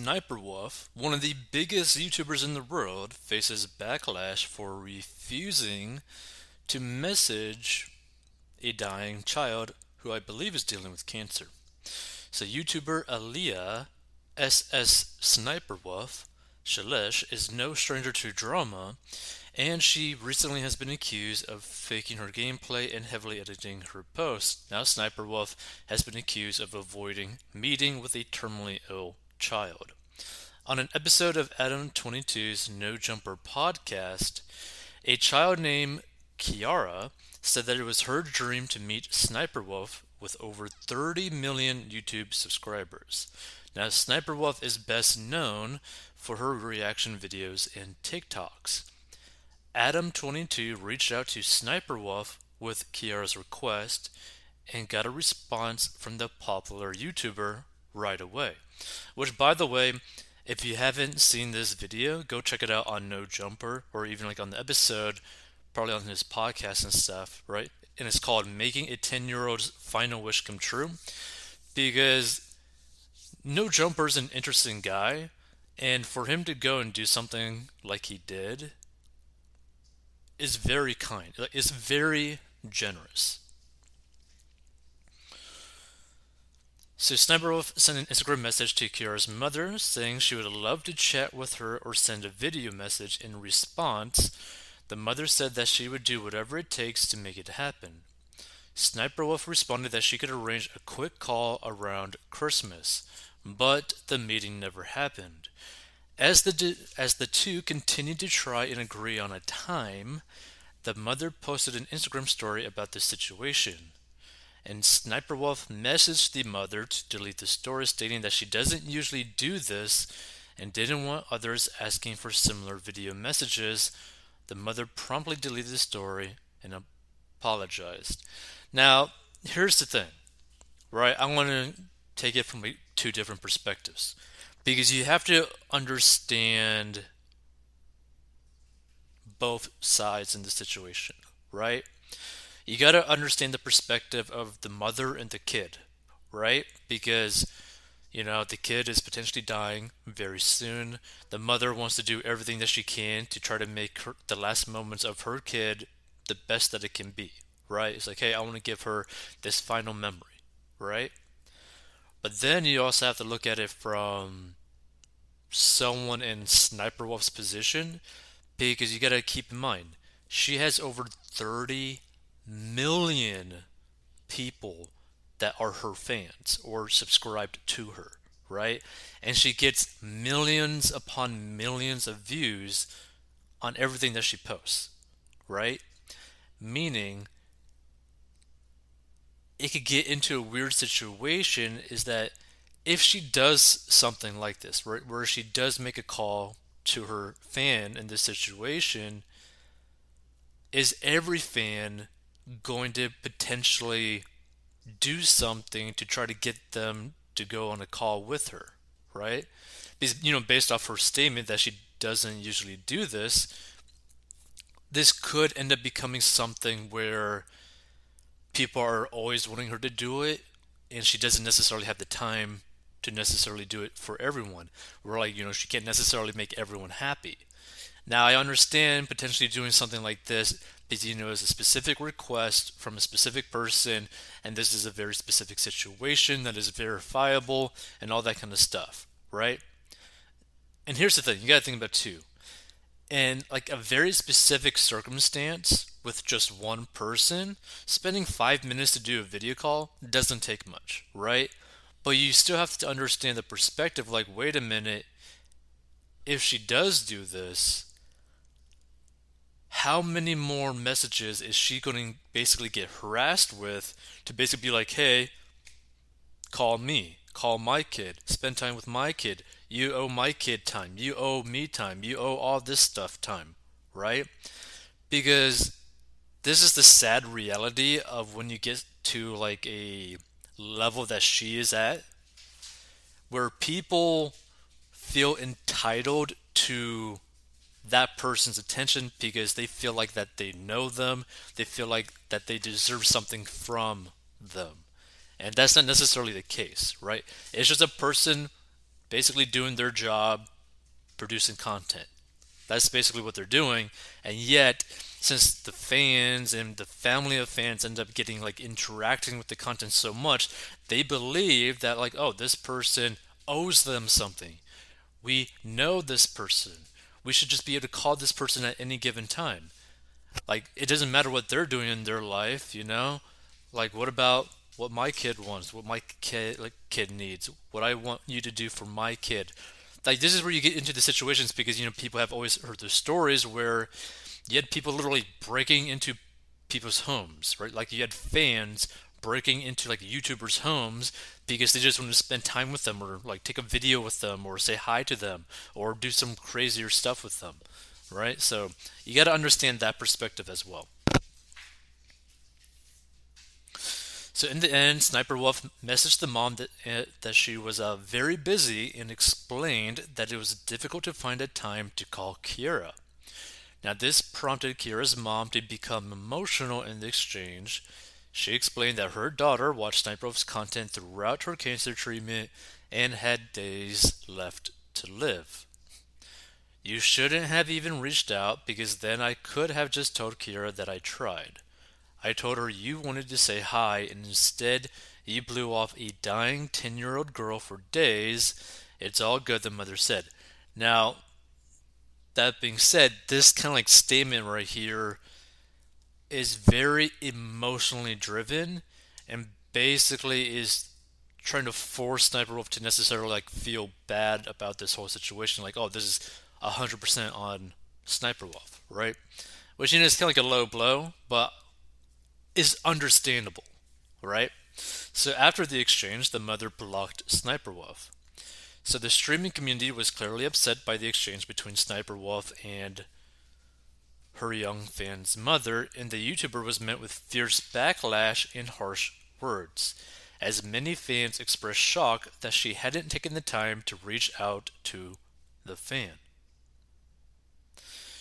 Sniper Wolf, one of the biggest YouTubers in the world, faces backlash for refusing to message a dying child who I believe is dealing with cancer. So, YouTuber Alia SS Sniper Wolf Shelesh is no stranger to drama, and she recently has been accused of faking her gameplay and heavily editing her posts. Now, Sniper Wolf has been accused of avoiding meeting with a terminally ill child. On an episode of Adam 22's No Jumper podcast, a child named Kiara said that it was her dream to meet Sniper Wolf with over 30 million YouTube subscribers. Now, Sniper Wolf is best known for her reaction videos and TikToks. Adam22 reached out to Sniper Wolf with Kiara's request and got a response from the popular YouTuber right away. Which, by the way, if you haven't seen this video, go check it out on No Jumper or even like on the episode, probably on his podcast and stuff, right? And it's called Making a 10 Year Old's Final Wish Come True. Because No Jumper's an interesting guy, and for him to go and do something like he did is very kind. It's very generous. So Sniper Wolf sent an Instagram message to Kiara's mother saying she would love to chat with her or send a video message in response. The mother said that she would do whatever it takes to make it happen. Sniper Wolf responded that she could arrange a quick call around Christmas, but the meeting never happened. As the, as the two continued to try and agree on a time, the mother posted an Instagram story about the situation and Sniper Wolf messaged the mother to delete the story, stating that she doesn't usually do this and didn't want others asking for similar video messages. The mother promptly deleted the story and apologized. Now, here's the thing, right? I want to take it from two different perspectives because you have to understand both sides in the situation, right? You got to understand the perspective of the mother and the kid, right? Because you know, the kid is potentially dying very soon. The mother wants to do everything that she can to try to make her, the last moments of her kid the best that it can be, right? It's like, hey, I want to give her this final memory, right? But then you also have to look at it from someone in Sniper Wolf's position because you got to keep in mind she has over 30 million people that are her fans or subscribed to her, right? And she gets millions upon millions of views on everything that she posts, right? Meaning, it could get into a weird situation is that if she does something like this, right, where she does make a call to her fan in this situation, is every fan going to potentially do something to try to get them to go on a call with her, right? Because, you know, based off her statement that she doesn't usually do this, this could end up becoming something where people are always wanting her to do it and she doesn't necessarily have the time to necessarily do it for everyone. We're like, you know, she can't necessarily make everyone happy. Now I understand potentially doing something like this because you know it's a specific request from a specific person and this is a very specific situation that is verifiable and all that kind of stuff, right? And here's the thing, you gotta think about two. In like a very specific circumstance with just one person, spending five minutes to do a video call doesn't take much, right? But you still have to understand the perspective like, wait a minute, if she does do this, how many more messages is she going to basically get harassed with to basically be like, hey, call me, call my kid, spend time with my kid, you owe my kid time, you owe me time, you owe all this stuff time, right? Because this is the sad reality of when you get to like a level that she is at, where people feel entitled to that person's attention because they feel like that they know them, they feel like that they deserve something from them. And that's not necessarily the case, right? It's just a person basically doing their job, producing content. That's basically what they're doing. And yet, since the fans and the family of fans end up getting like interacting with the content so much, they believe that like, oh, this person owes them something. We know this person. We should just be able to call this person at any given time. Like it doesn't matter what they're doing in their life, you know? Like what about what my kid wants, what my kid like kid needs, what I want you to do for my kid. Like this is where you get into the situations because you know people have always heard the stories where you had people literally breaking into people's homes, right? Like you had fans breaking into like YouTubers' homes because they just want to spend time with them or like take a video with them or say hi to them or do some crazier stuff with them, right? So you got to understand that perspective as well. So in the end, Sniper Wolf messaged the mom that uh, that she was uh, very busy and explained that it was difficult to find a time to call Kira. Now this prompted Kira's mom to become emotional in the exchange. She explained that her daughter watched Sniper Wolf's content throughout her cancer treatment and had days left to live. You shouldn't have even reached out because then I could have just told Kira that I tried. I told her you wanted to say hi, and instead you blew off a dying 10 year old girl for days. It's all good, the mother said. Now, that being said, this kind of like statement right here is very emotionally driven and basically is trying to force Sniper Wolf to necessarily like feel bad about this whole situation. Like, oh, this is 100% on Sniper Wolf, right? Which you know is kind of like a low blow, but is understandable, right? So after the exchange, the mother blocked Sniper Wolf. So the streaming community was clearly upset by the exchange between Sniper Wolf and her young fan's mother, and the YouTuber was met with fierce backlash and harsh words, as many fans expressed shock that she hadn't taken the time to reach out to the fan.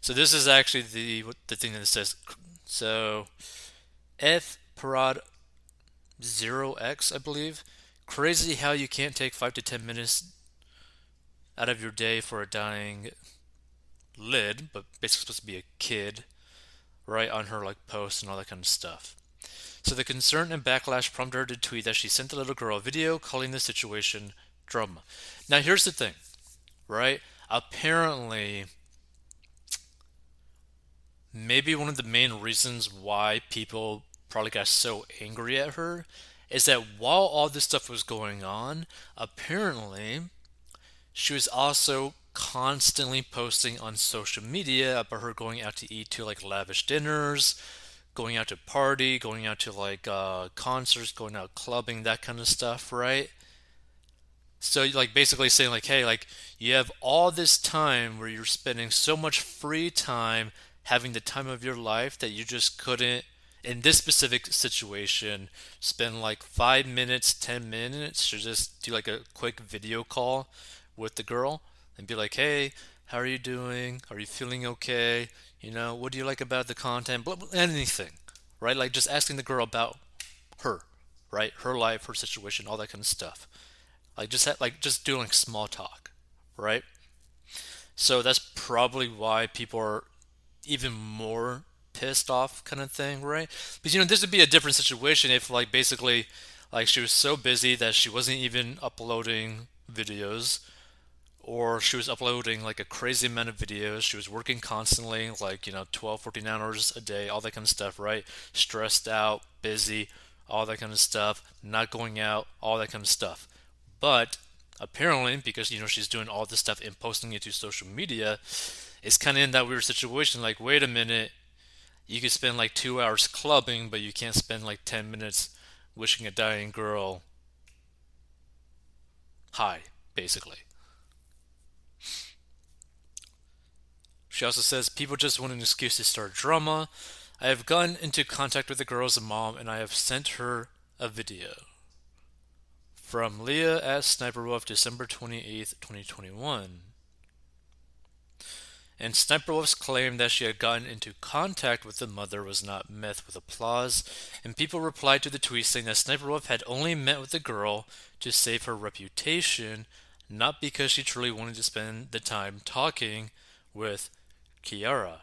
So this is actually the the thing that says. So F Parad 0x, I believe. Crazy how you can't take 5 to 10 minutes out of your day for a dying lid, but basically supposed to be a kid, right on her like post and all that kind of stuff. So the concern and backlash prompted her to tweet that she sent the little girl a video calling the situation drama. Now here's the thing, right? Apparently maybe one of the main reasons why people probably got so angry at her is that while all this stuff was going on, apparently she was also constantly posting on social media about her going out to eat to like lavish dinners, going out to party, going out to like uh, concerts, going out clubbing, that kind of stuff, right? So like basically saying like, hey, like you have all this time where you're spending so much free time having the time of your life that you just couldn't in this specific situation, spend like five minutes, ten minutes to just do like a quick video call with the girl and be like, hey, how are you doing? Are you feeling okay? You know, what do you like about the content? Blah, blah, anything, right? Like just asking the girl about her, right? Her life, her situation, all that kind of stuff. Like just like just doing small talk, right? So that's probably why people are even more pissed off kind of thing, right? Because you know this would be a different situation if like basically like she was so busy that she wasn't even uploading videos or she was uploading like a crazy amount of videos. She was working constantly like you know 12 14 hours a day all that kind of stuff right? Stressed out busy all that kind of stuff not going out all that kind of stuff. But apparently because you know she's doing all this stuff and posting it to social media it's kind of in that weird situation like wait a minute you could spend like two hours clubbing, but you can't spend like 10 minutes wishing a dying girl hi, basically. She also says people just want an excuse to start drama. I have gotten into contact with the girl's mom and I have sent her a video. From Leah at Sniper Wolf, December 28th, 2021 and Sniper Wolf's claim that she had gotten into contact with the mother was not met with applause, and people replied to the tweet saying that Sniper Wolf had only met with the girl to save her reputation, not because she truly wanted to spend the time talking with Kiara.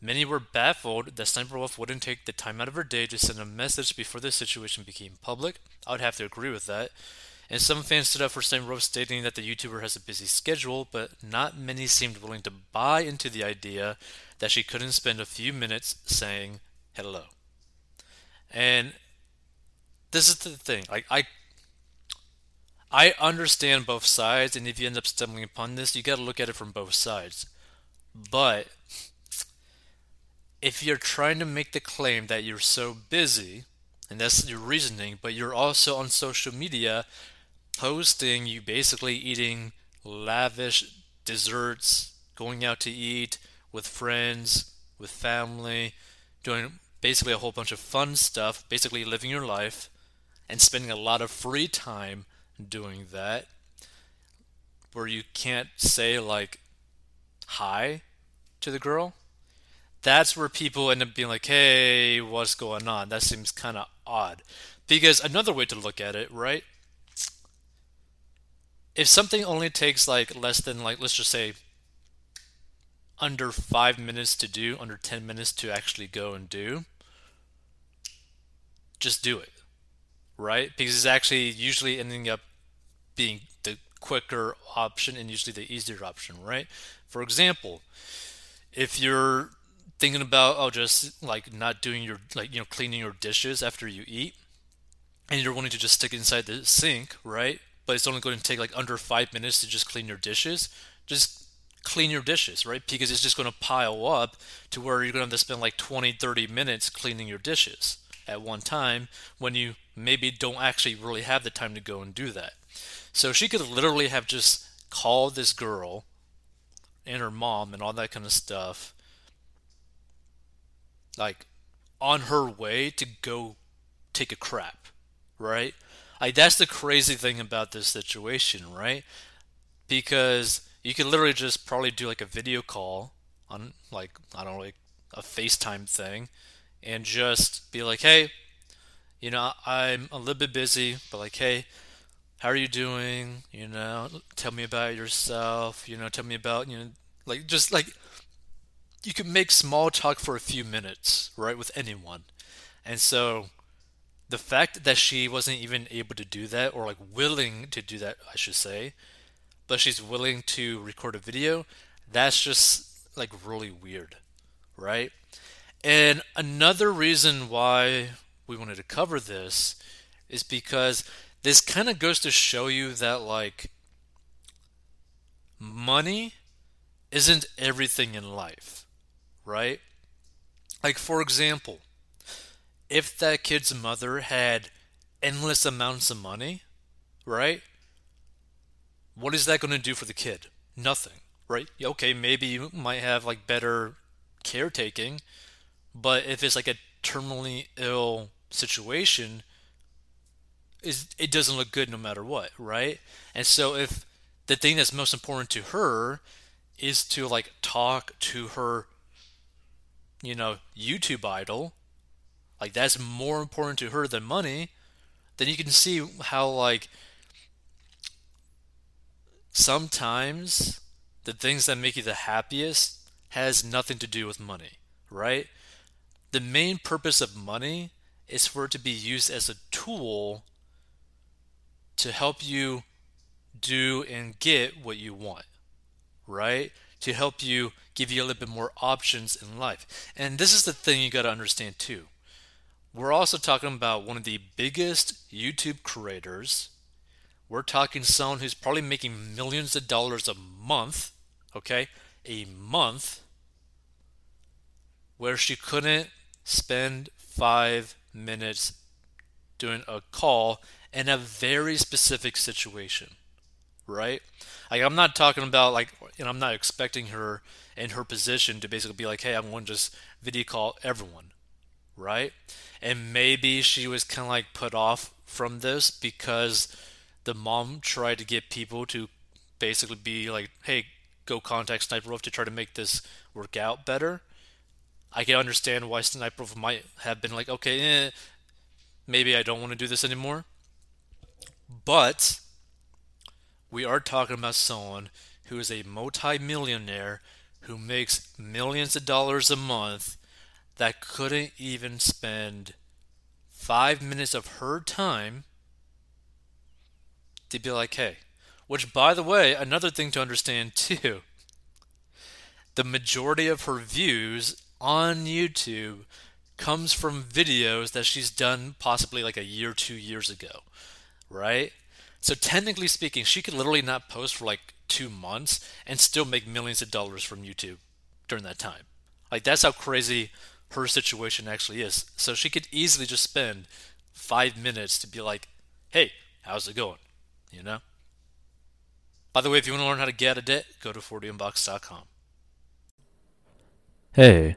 Many were baffled that Sniper Wolf wouldn't take the time out of her day to send a message before the situation became public. I would have to agree with that. And some fans stood up for Sniper Wolf, stating that the YouTuber has a busy schedule, but not many seemed willing to buy into the idea that she couldn't spend a few minutes saying hello. And this is the thing. Like I I understand both sides, and if you end up stumbling upon this, you got to look at it from both sides. But if you're trying to make the claim that you're so busy, and that's your reasoning, but you're also on social media posting you basically eating lavish desserts, going out to eat with friends, with family, doing basically a whole bunch of fun stuff, basically living your life, and spending a lot of free time doing that, where you can't say, like, hi to the girl that's where people end up being like, hey, what's going on? That seems kind of odd. Because another way to look at it, right? If something only takes like less than, like, let's just say, under five minutes to do, under 10 minutes to actually go and do, just do it, right? Because it's actually usually ending up being the quicker option and usually the easier option, right? For example, if you're thinking about oh just like not doing your like you know cleaning your dishes after you eat and you're wanting to just stick it inside the sink right? But it's only going to take like under five minutes to just clean your dishes just clean your dishes right? Because it's just going to pile up to where you're going to have to spend like 20 30 minutes cleaning your dishes at one time when you maybe don't actually really have the time to go and do that. So she could literally have just called this girl and her mom and all that kind of stuff like on her way to go take a crap, right? Like that's the crazy thing about this situation, right? Because you could literally just probably do like a video call on like I don't know like a FaceTime thing and just be like, "Hey, you know, I'm a little bit busy, but like, hey, how are you doing? You know, tell me about yourself. You know, tell me about you know, like just like you can make small talk for a few minutes, right, with anyone. And so the fact that she wasn't even able to do that or like willing to do that, I should say, but she's willing to record a video, that's just like really weird, right? And another reason why we wanted to cover this is because this kind of goes to show you that like money isn't everything in life right? Like, for example, if that kid's mother had endless amounts of money, right? What is that going to do for the kid? Nothing, right? Okay, maybe you might have like better caretaking, but if it's like a terminally ill situation, is it doesn't look good no matter what, right? And so if the thing that's most important to her is to like talk to her you know, YouTube idol, like that's more important to her than money, then you can see how like sometimes the things that make you the happiest has nothing to do with money, right? The main purpose of money is for it to be used as a tool to help you do and get what you want, right? To help you give you a little bit more options in life. And this is the thing you got to understand too. We're also talking about one of the biggest YouTube creators. We're talking someone who's probably making millions of dollars a month, okay? A month where she couldn't spend five minutes doing a call in a very specific situation, right? Like I'm not talking about like, know, I'm not expecting her in her position to basically be like, hey, I'm going to just video call everyone, right? And maybe she was kind of like put off from this because the mom tried to get people to basically be like, hey, go contact Sniper Wolf to try to make this work out better. I can understand why Sniper Wolf might have been like, okay, eh, maybe I don't want to do this anymore. But we are talking about someone who is a multi-millionaire who makes millions of dollars a month that couldn't even spend five minutes of her time to be like, hey, which, by the way, another thing to understand too the majority of her views on YouTube comes from videos that she's done possibly like a year, two years ago, right? So, technically speaking, she could literally not post for like two months and still make millions of dollars from YouTube during that time. Like, that's how crazy her situation actually is. So, she could easily just spend five minutes to be like, hey, how's it going? You know? By the way, if you want to learn how to get a debt, go to 40inbox.com. Hey,